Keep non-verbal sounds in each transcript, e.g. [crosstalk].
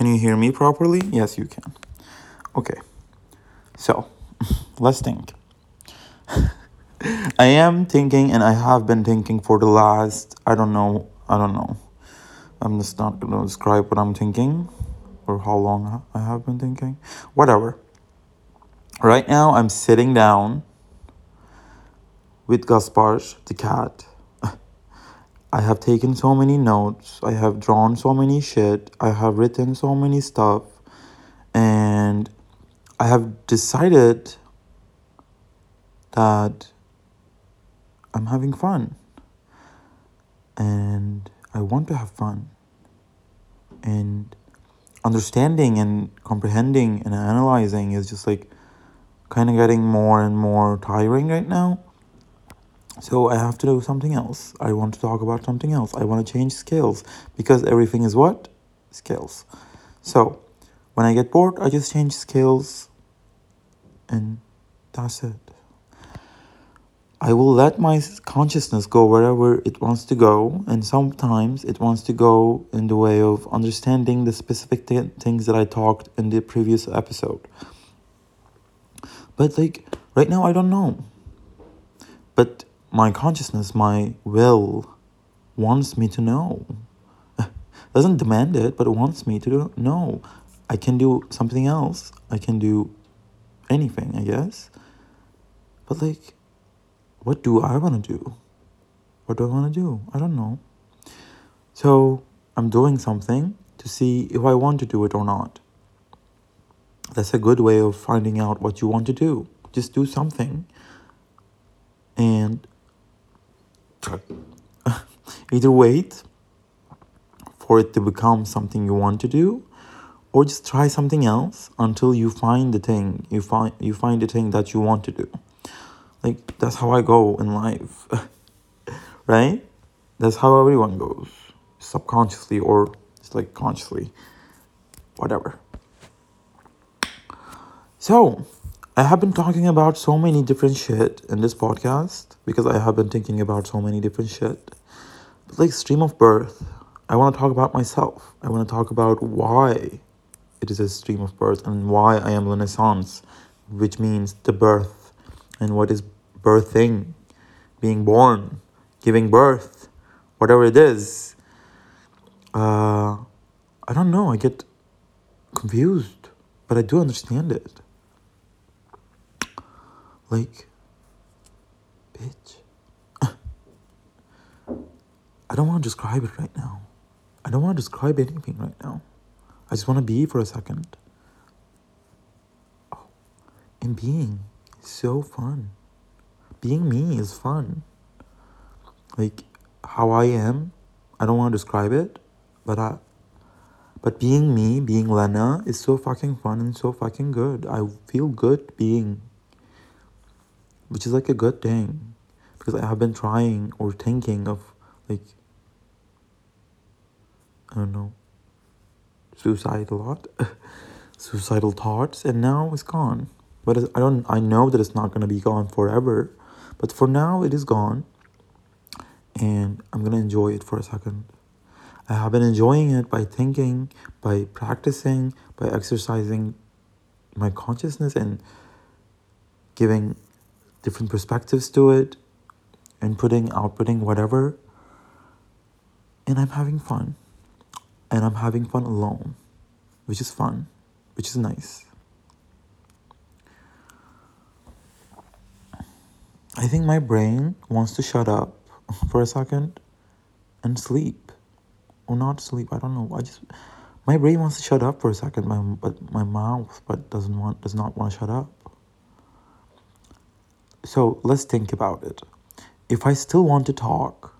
Can you hear me properly? Yes, you can. Okay. So, [laughs] let's think. [laughs] I am thinking, and I have been thinking for the last, I don't know, I don't know. I'm just not going to describe what I'm thinking or how long I have been thinking. Whatever. Right now, I'm sitting down with Gaspar, the cat. I have taken so many notes. I have drawn so many shit. I have written so many stuff. And I have decided that I'm having fun. And I want to have fun. And understanding and comprehending and analyzing is just like kind of getting more and more tiring right now. So I have to do something else. I want to talk about something else. I want to change skills because everything is what? Skills. So when I get bored, I just change skills and that's it. I will let my consciousness go wherever it wants to go, and sometimes it wants to go in the way of understanding the specific th- things that I talked in the previous episode. But, like, right now, I don't know. But my consciousness, my will, wants me to know. [laughs] Doesn't demand it, but it wants me to know. I can do something else. I can do anything, I guess. But, like, what do I want to do? What do I want to do? I don't know. So I'm doing something to see if I want to do it or not. That's a good way of finding out what you want to do. Just do something and [laughs] either wait for it to become something you want to do or just try something else until you find the thing you find you find the thing that you want to do like, that's how I go in life, [laughs] right? That's how everyone goes, subconsciously or it's like consciously, whatever. So, I have been talking about so many different shit in this podcast because I have been thinking about so many different shit. But like stream of birth, I want to talk about myself. I want to talk about why it is a stream of birth and why I am Renaissance, which means the birth and what is birthing, being born, giving birth, whatever it is. Uh, I don't know. I get confused, but I do understand it. Like, bitch. I don't want to describe it right now. I don't want to describe anything right now. I just want to be for a second. Oh, and being so fun. Being me is fun. Like how I am, I don't want to describe it, but I but being me, being Lena is so fucking fun and so fucking good. I feel good being which is like a good thing. Because I have been trying or thinking of like I don't know suicide a lot [laughs] suicidal thoughts and now it's gone. But I don't I know that it's not to be gone forever but for now it is gone and I'm to enjoy it for a second. I have been enjoying it by thinking by practicing by exercising my consciousness and giving different perspectives to it and putting outputting whatever and I'm having fun and I'm having fun alone which is fun which is nice I think my brain wants to shut up [laughs] for a second and sleep. Or not sleep, I don't know. I just my brain wants to shut up for a second, my but my mouth but doesn't want does not want to shut up. So let's think about it. If I still want to talk,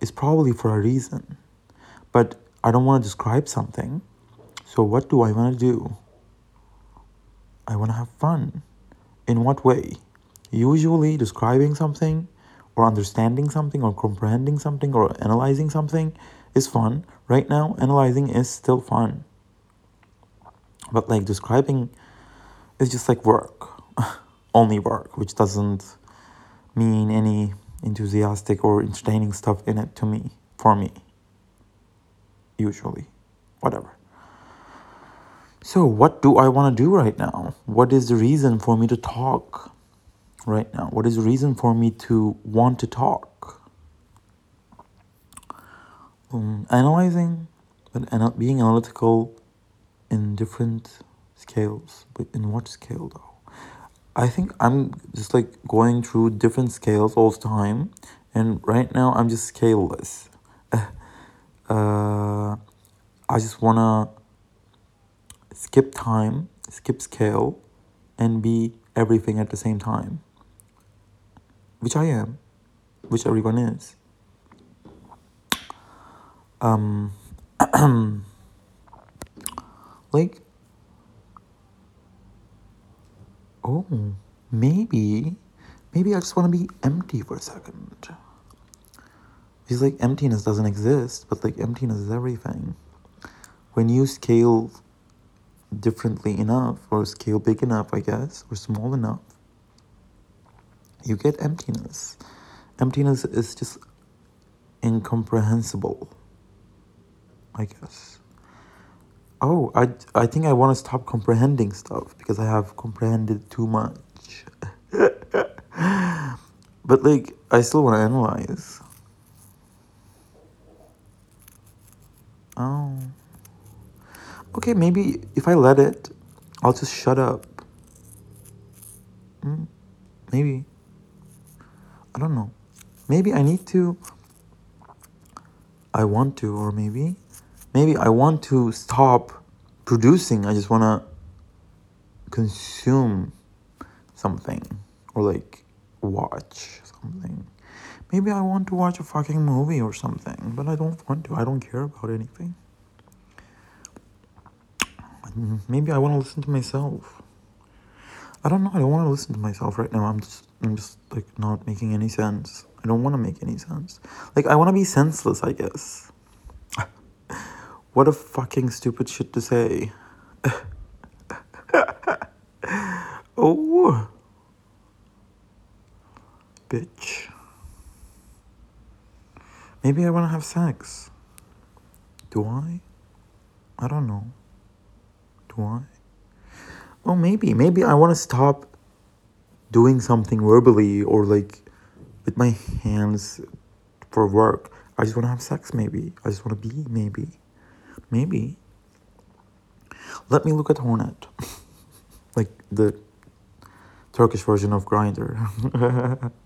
it's probably for a reason. But I don't want to describe something. So what do I want to do? I want to have fun. In what way? usually describing something or understanding something or comprehending something or analyzing something is fun. Right now, analyzing is still fun. But like describing is just like work, [laughs] only work, which doesn't mean any enthusiastic or entertaining stuff in it to me, for me. Usually, whatever. So, what do I want to do right now? What is the reason for me to talk right now? What is the reason for me to want to talk? Um, analyzing, but being analytical in different scales. But in what scale though? I think I'm just like going through different scales all the time, and right now I'm just scaleless. [sighs] uh, I just wanna skip time, skip scale, and be everything at the same time. Which I am, which everyone is. Um, [clears throat] like, oh, maybe, maybe I just want to be empty for a second. It's like emptiness doesn't exist, but like emptiness is everything. When you scale differently enough or scale big enough, I guess, or small enough, you get emptiness. Emptiness is just incomprehensible, I guess. Oh, I, I think I want to stop comprehending stuff because I have comprehended too much. [laughs] but like, I still want to analyze. Oh. Okay, maybe if I let it, I'll just shut up. Mm, maybe. I don't know. Maybe I need to. I want to, or maybe. Maybe I want to stop producing. I just want to consume something or like watch something. Maybe I want to watch a fucking movie or something, but I don't want to. I don't care about anything. Maybe I want to listen to myself. I don't know. I don't want to listen to myself right now. I'm just, I'm just like not making any sense. I don't want to make any sense. Like I want to be senseless. I guess. What a fucking stupid shit to say. [laughs] oh, bitch. Maybe I want to have sex. Do I? I don't know. Do I? Well, maybe. Maybe I want to stop doing something verbally or like with my hands for work. I just want to have sex, maybe. I just want to be, maybe. Maybe. Let me look at Hornet. [laughs] like the Turkish version of Grindr. [laughs]